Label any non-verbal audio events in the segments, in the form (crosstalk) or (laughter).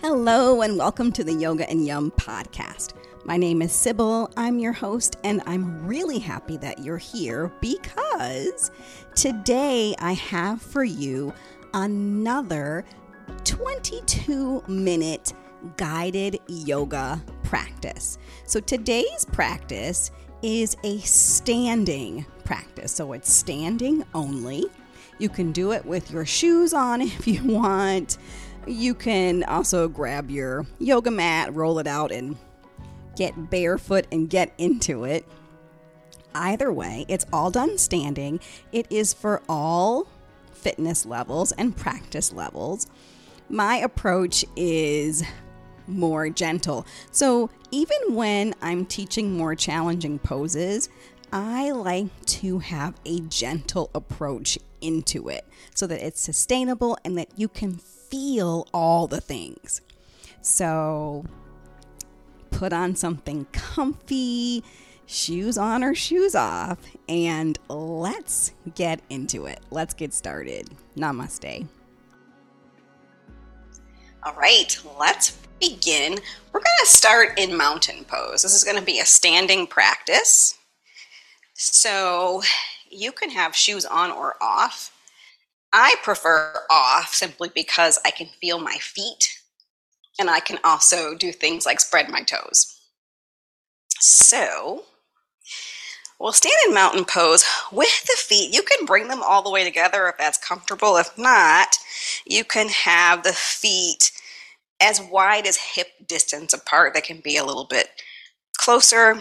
Hello, and welcome to the Yoga and Yum podcast. My name is Sybil. I'm your host, and I'm really happy that you're here because today I have for you another 22 minute guided yoga practice. So today's practice is a standing practice. So it's standing only. You can do it with your shoes on (laughs) if you want. You can also grab your yoga mat, roll it out, and get barefoot and get into it. Either way, it's all done standing. It is for all fitness levels and practice levels. My approach is more gentle. So, even when I'm teaching more challenging poses, I like to have a gentle approach into it so that it's sustainable and that you can feel all the things. So put on something comfy, shoes on or shoes off, and let's get into it. Let's get started. Namaste. All right, let's begin. We're going to start in mountain pose. This is going to be a standing practice. So you can have shoes on or off. I prefer off simply because I can feel my feet and I can also do things like spread my toes. So, we'll stand in mountain pose with the feet. You can bring them all the way together if that's comfortable. If not, you can have the feet as wide as hip distance apart. They can be a little bit closer.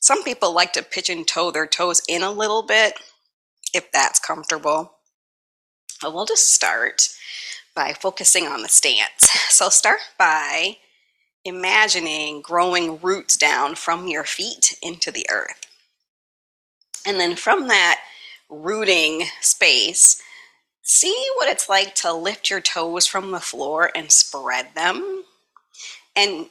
Some people like to and toe their toes in a little bit if that's comfortable. But we'll just start by focusing on the stance. So start by imagining growing roots down from your feet into the earth. And then from that rooting space, see what it's like to lift your toes from the floor and spread them. And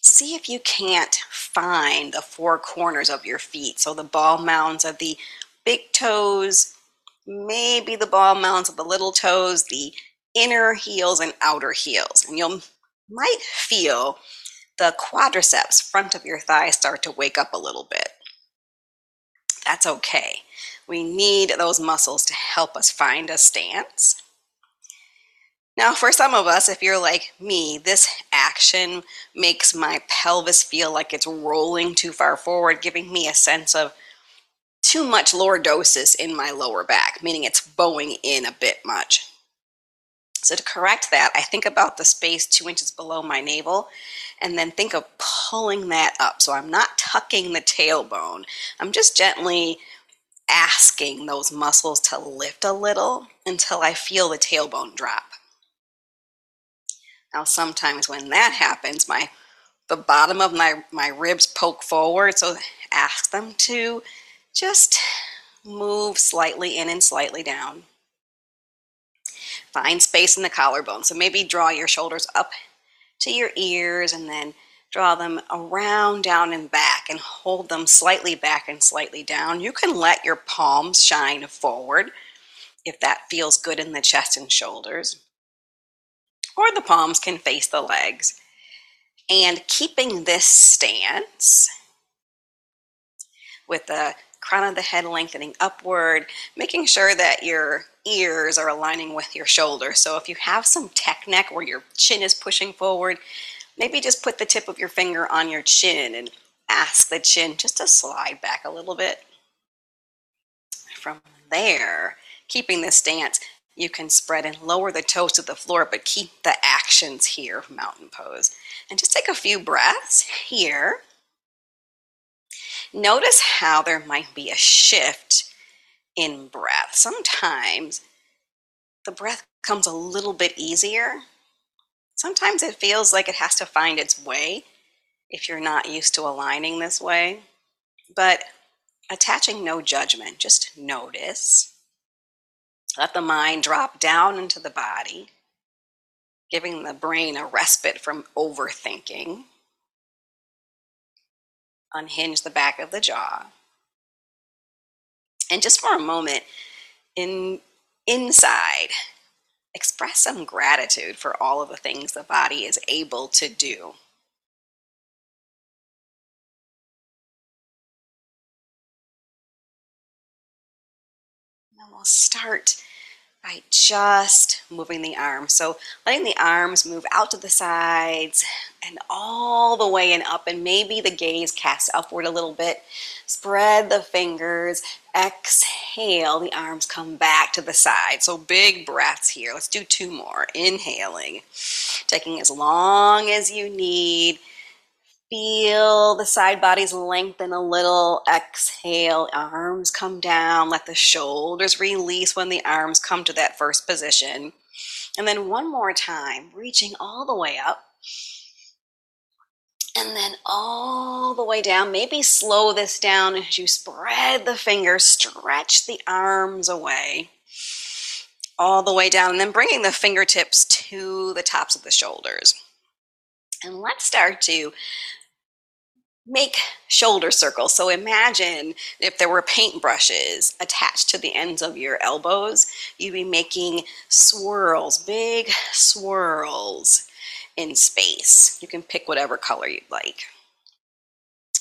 see if you can't find the four corners of your feet. So the ball mounds of the big toes, maybe the ball mounts of the little toes, the inner heels and outer heels. And you'll might feel the quadriceps, front of your thigh, start to wake up a little bit. That's okay. We need those muscles to help us find a stance. Now, for some of us, if you're like me, this action makes my pelvis feel like it's rolling too far forward, giving me a sense of too much lordosis in my lower back, meaning it's bowing in a bit much. So to correct that, I think about the space two inches below my navel and then think of pulling that up. So I'm not tucking the tailbone. I'm just gently asking those muscles to lift a little until I feel the tailbone drop. Now sometimes when that happens, my the bottom of my, my ribs poke forward, so ask them to just move slightly in and slightly down. Find space in the collarbone. So maybe draw your shoulders up to your ears and then draw them around, down, and back and hold them slightly back and slightly down. You can let your palms shine forward if that feels good in the chest and shoulders. Or the palms can face the legs. And keeping this stance with the crown of the head lengthening upward, making sure that your ears are aligning with your shoulders. So if you have some tech neck where your chin is pushing forward, maybe just put the tip of your finger on your chin and ask the chin just to slide back a little bit. From there, keeping this stance, you can spread and lower the toes to the floor, but keep the actions here, mountain pose. And just take a few breaths here. Notice how there might be a shift in breath. Sometimes the breath comes a little bit easier. Sometimes it feels like it has to find its way if you're not used to aligning this way. But attaching no judgment, just notice. Let the mind drop down into the body, giving the brain a respite from overthinking unhinge the back of the jaw. And just for a moment, in inside, express some gratitude for all of the things the body is able to do. And we'll start by just moving the arms. So letting the arms move out to the sides and all the way and up and maybe the gaze casts upward a little bit. Spread the fingers, exhale, the arms come back to the side. So big breaths here. Let's do two more. Inhaling, taking as long as you need. Feel the side bodies lengthen a little. Exhale, arms come down. Let the shoulders release when the arms come to that first position. And then one more time, reaching all the way up. And then all the way down. Maybe slow this down as you spread the fingers, stretch the arms away all the way down, and then bringing the fingertips to the tops of the shoulders. And let's start to make shoulder circles. So imagine if there were paintbrushes attached to the ends of your elbows, you'd be making swirls, big swirls in space. You can pick whatever color you'd like.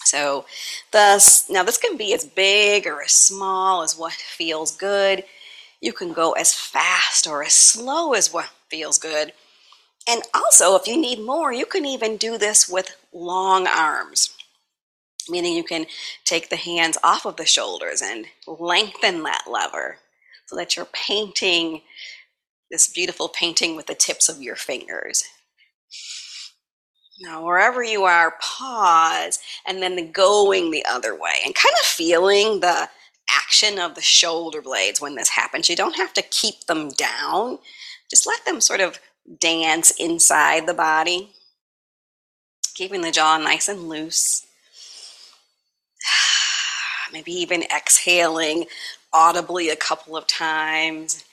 So thus, now this can be as big or as small as what feels good. You can go as fast or as slow as what feels good. And also, if you need more, you can even do this with long arms meaning you can take the hands off of the shoulders and lengthen that lever so that you're painting this beautiful painting with the tips of your fingers. Now, wherever you are, pause and then going the other way and kind of feeling the action of the shoulder blades when this happens. You don't have to keep them down, just let them sort of dance inside the body, keeping the jaw nice and loose maybe even exhaling audibly a couple of times,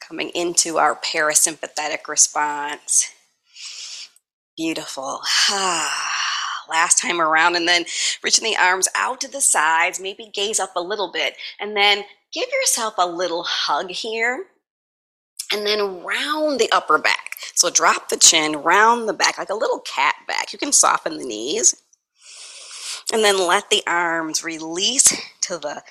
coming into our parasympathetic response. Beautiful. (sighs) Last time around, and then reaching the arms out to the sides, maybe gaze up a little bit, and then give yourself a little hug here, and then round the upper back. So drop the chin, round the back like a little cat back. You can soften the knees and then let the arms release to the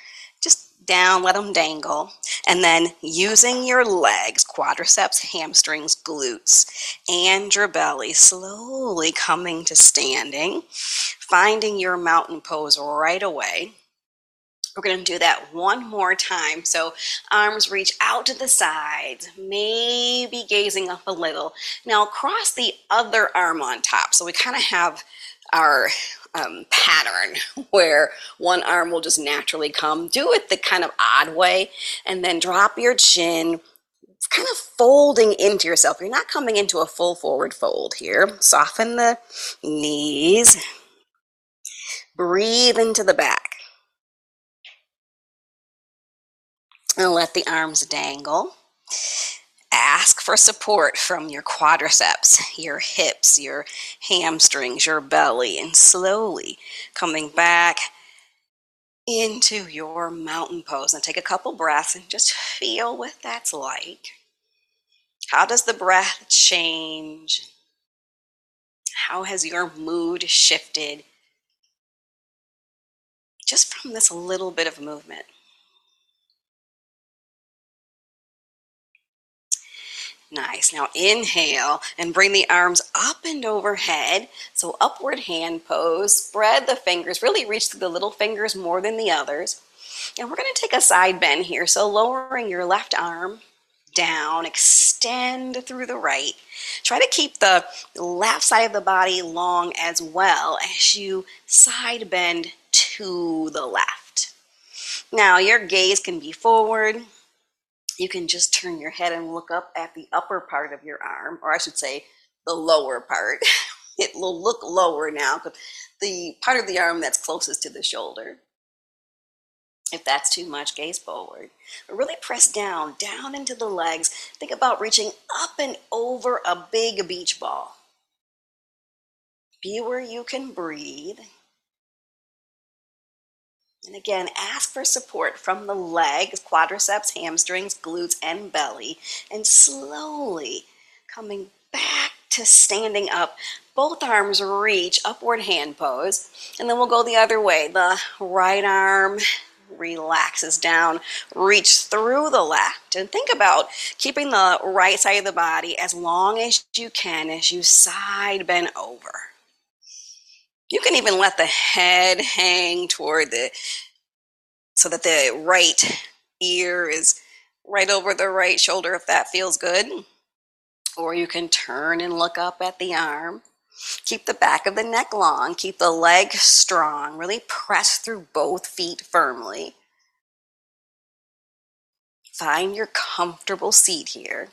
just down, let them dangle. And then using your legs, quadriceps, hamstrings, glutes, and your belly, slowly coming to standing, finding your mountain pose right away. We're going to do that one more time. So arms reach out to the sides, maybe gazing up a little. Now cross the other arm on top. So we kind of have our um, pattern (laughs) where one arm will just naturally come. Do it the kind of odd way, and then drop your chin, kind of folding into yourself. You're not coming into a full forward fold here. Soften the knees. Breathe into the back. And let the arms dangle ask for support from your quadriceps, your hips, your hamstrings, your belly, and slowly coming back into your mountain pose. And take a couple breaths and just feel what that's like. How does the breath change? How has your mood shifted just from this little bit of movement? Nice. Now inhale and bring the arms up and overhead. So upward hand pose. Spread the fingers. Really reach through the little fingers more than the others. And we're going to take a side bend here. So lowering your left arm down, extend through the right. Try to keep the left side of the body long as well as you side bend to the left. Now your gaze can be forward you can just turn your head and look up at the upper part of your arm, or I should say the lower part. (laughs) it will look lower now, but the part of the arm that's closest to the shoulder. If that's too much, gaze forward. But really press down, down into the legs. Think about reaching up and over a big beach ball. Be where you can breathe. And again, ask for support from the legs, quadriceps, hamstrings, glutes, and belly. And slowly coming back to standing up. Both arms reach upward hand pose. And then we'll go the other way. The right arm relaxes down, reach through the left. And think about keeping the right side of the body as long as you can as you side bend over. You can even let the head hang toward the, so that the right ear is right over the right shoulder if that feels good. Or you can turn and look up at the arm. Keep the back of the neck long. Keep the leg strong. Really press through both feet firmly. Find your comfortable seat here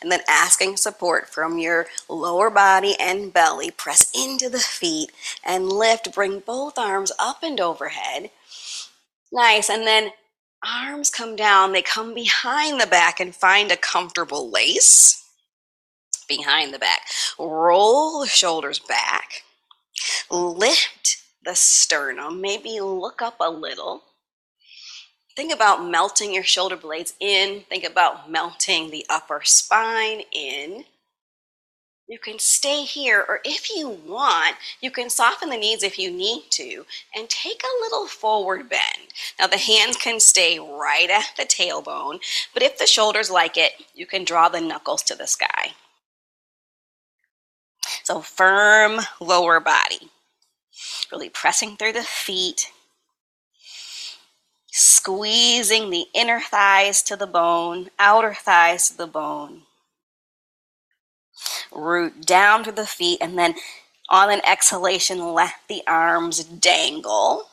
and then asking support from your lower body and belly. Press into the feet and lift. Bring both arms up and overhead. Nice. And then arms come down. They come behind the back and find a comfortable lace behind the back. Roll the shoulders back. Lift the sternum. Maybe look up a little. Think about melting your shoulder blades in. Think about melting the upper spine in. You can stay here, or if you want, you can soften the knees if you need to and take a little forward bend. Now, the hands can stay right at the tailbone, but if the shoulders like it, you can draw the knuckles to the sky. So, firm lower body, really pressing through the feet, squeezing the inner thighs to the bone, outer thighs to the bone. Root down to the feet, and then on an exhalation, let the arms dangle.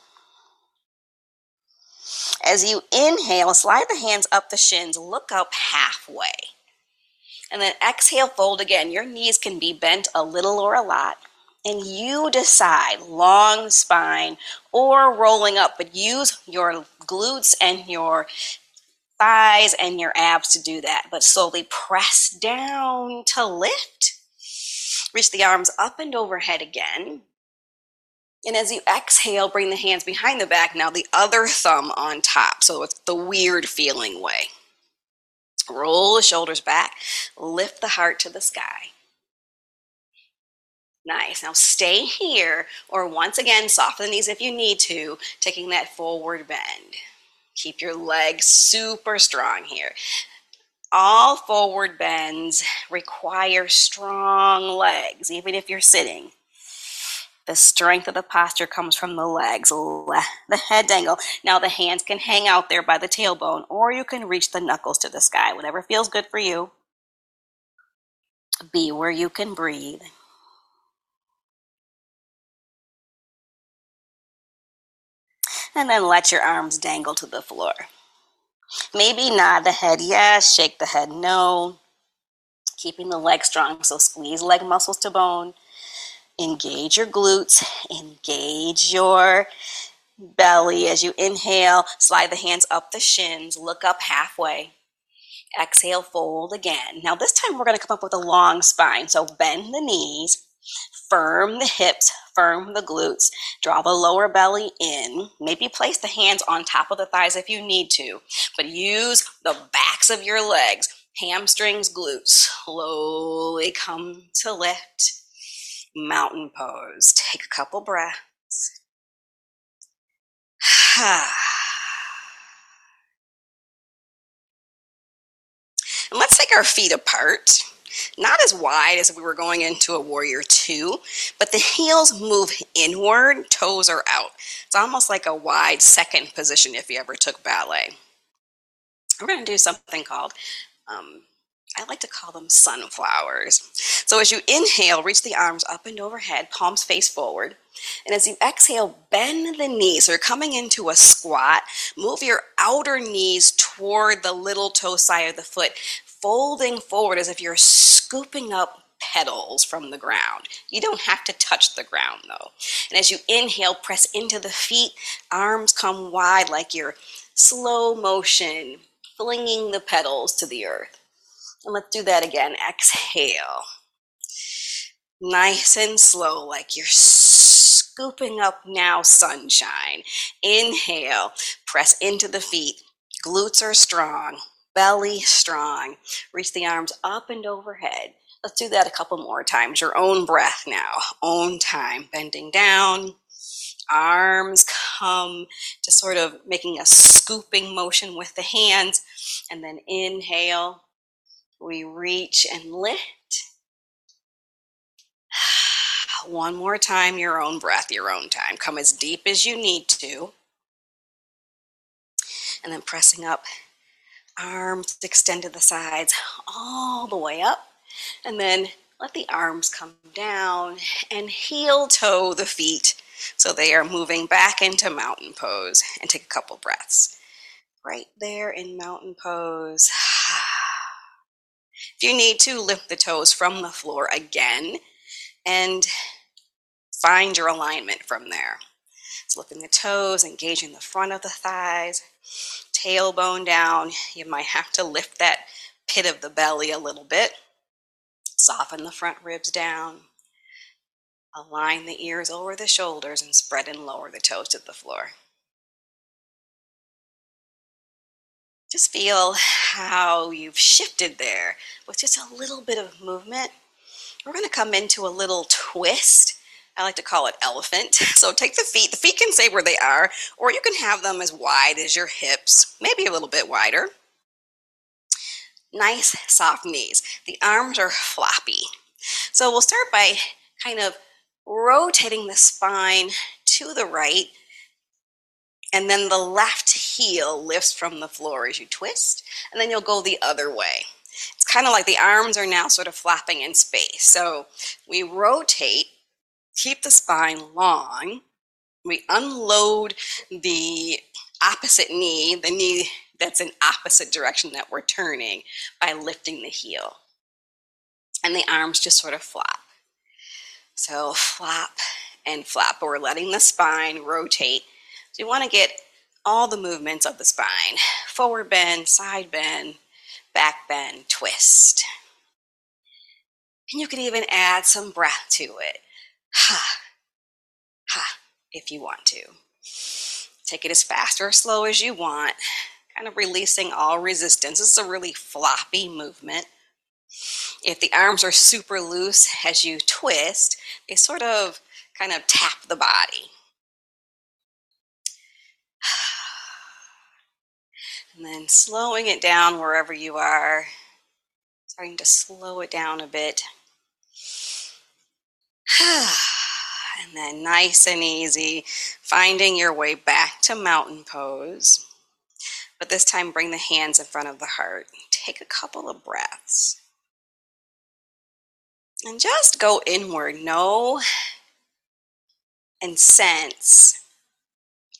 As you inhale, slide the hands up the shins, look up halfway. And then exhale, fold again. Your knees can be bent a little or a lot and you decide long spine or rolling up, but use your glutes and your thighs and your abs to do that. But slowly press down to lift. Reach the arms up and overhead again. And as you exhale, bring the hands behind the back. Now the other thumb on top. So it's the weird feeling way. Roll the shoulders back. Lift the heart to the sky. Nice. Now stay here, or once again, soften the knees if you need to, taking that forward bend. Keep your legs super strong here. All forward bends require strong legs, even if you're sitting. The strength of the posture comes from the legs, the head dangle. Now the hands can hang out there by the tailbone, or you can reach the knuckles to the sky, whatever feels good for you. Be where you can breathe. And then let your arms dangle to the floor. Maybe nod the head yes, shake the head no. Keeping the leg strong, so squeeze leg muscles to bone. Engage your glutes, engage your belly as you inhale. Slide the hands up the shins, look up halfway. Exhale, fold again. Now, this time we're going to come up with a long spine. So bend the knees, firm the hips, firm the glutes, draw the lower belly in. Maybe place the hands on top of the thighs if you need to, but use the backs of your legs, hamstrings, glutes. Slowly come to lift. Mountain pose. Take a couple breaths. (sighs) And let's take our feet apart not as wide as if we were going into a warrior two, but the heels move inward, toes are out. It's almost like a wide second position if you ever took ballet. We're going to do something called, um, I like to call them sunflowers. So as you inhale, reach the arms up and overhead, palms face forward. And as you exhale, bend the knees. So you're coming into a squat. Move your outer knees toward the little toe side of the foot folding forward as if you're scooping up petals from the ground. You don't have to touch the ground though. And as you inhale, press into the feet, arms come wide like you're slow motion, flinging the petals to the earth. And let's do that again. Exhale. Nice and slow, like you're scooping up now sunshine. Inhale, press into the feet. Glutes are strong, belly strong. Reach the arms up and overhead. Let's do that a couple more times. Your own breath now, own time. Bending down, arms come to sort of making a scooping motion with the hands. And then inhale, we reach and lift. (sighs) One more time, your own breath, your own time. Come as deep as you need to. And then pressing up, arms extend to the sides, all the way up. And then let the arms come down and heel toe the feet so they are moving back into mountain pose and take a couple breaths. Right there in mountain pose. (sighs) If you need to, lift the toes from the floor again and find your alignment from there. So lifting the toes, engaging the front of the thighs, tailbone down. You might have to lift that pit of the belly a little bit. Soften the front ribs down. Align the ears over the shoulders and spread and lower the toes to the floor. Just feel how you've shifted there with just a little bit of movement. We're going to come into a little twist. I like to call it elephant. (laughs) So take the feet. The feet can stay where they are, or you can have them as wide as your hips, maybe a little bit wider. Nice soft knees. The arms are floppy. So we'll start by kind of rotating the spine to the right, and then the left heel lifts from the floor as you twist, and then you'll go the other way. It's kind of like the arms are now sort of flapping in space. So we rotate, keep the spine long, we unload the opposite knee, the knee that's in opposite direction that we're turning by lifting the heel. And the arms just sort of flop. So flop and flap, but we're letting the spine rotate. So you want to get all the movements of the spine. Forward bend, side bend, back bend, twist. And you can even add some breath to it. Ha, ha, if you want to. Take it as fast or slow as you want, kind of releasing all resistance. This is a really floppy movement. If the arms are super loose as you twist, they sort of kind of tap the body. (sighs) And then slowing it down wherever you are, starting to slow it down a bit. (sighs) And then nice and easy, finding your way back to mountain pose. But this time, bring the hands in front of the heart. Take a couple of breaths. And just go inward. Know and sense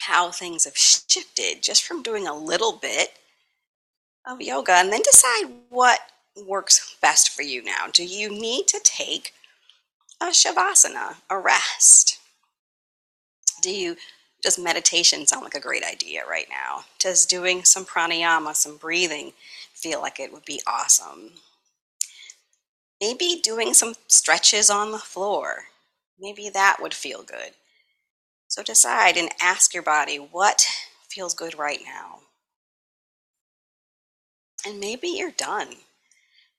how things have shifted just from doing a little bit of yoga and then decide what works best for you now. Do you need to take a shavasana, a rest? Do you does meditation sound like a great idea right now? Does doing some pranayama, some breathing feel like it would be awesome? Maybe doing some stretches on the floor. Maybe that would feel good. So decide and ask your body what feels good right now. And maybe you're done.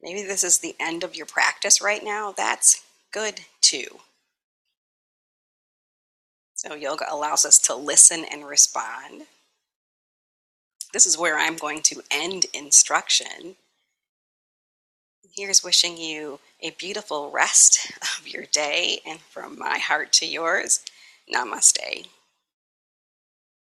Maybe this is the end of your practice right now. That's good too. So, yoga allows us to listen and respond. This is where I'm going to end instruction. Here's wishing you a beautiful rest of your day, and from my heart to yours. Namaste.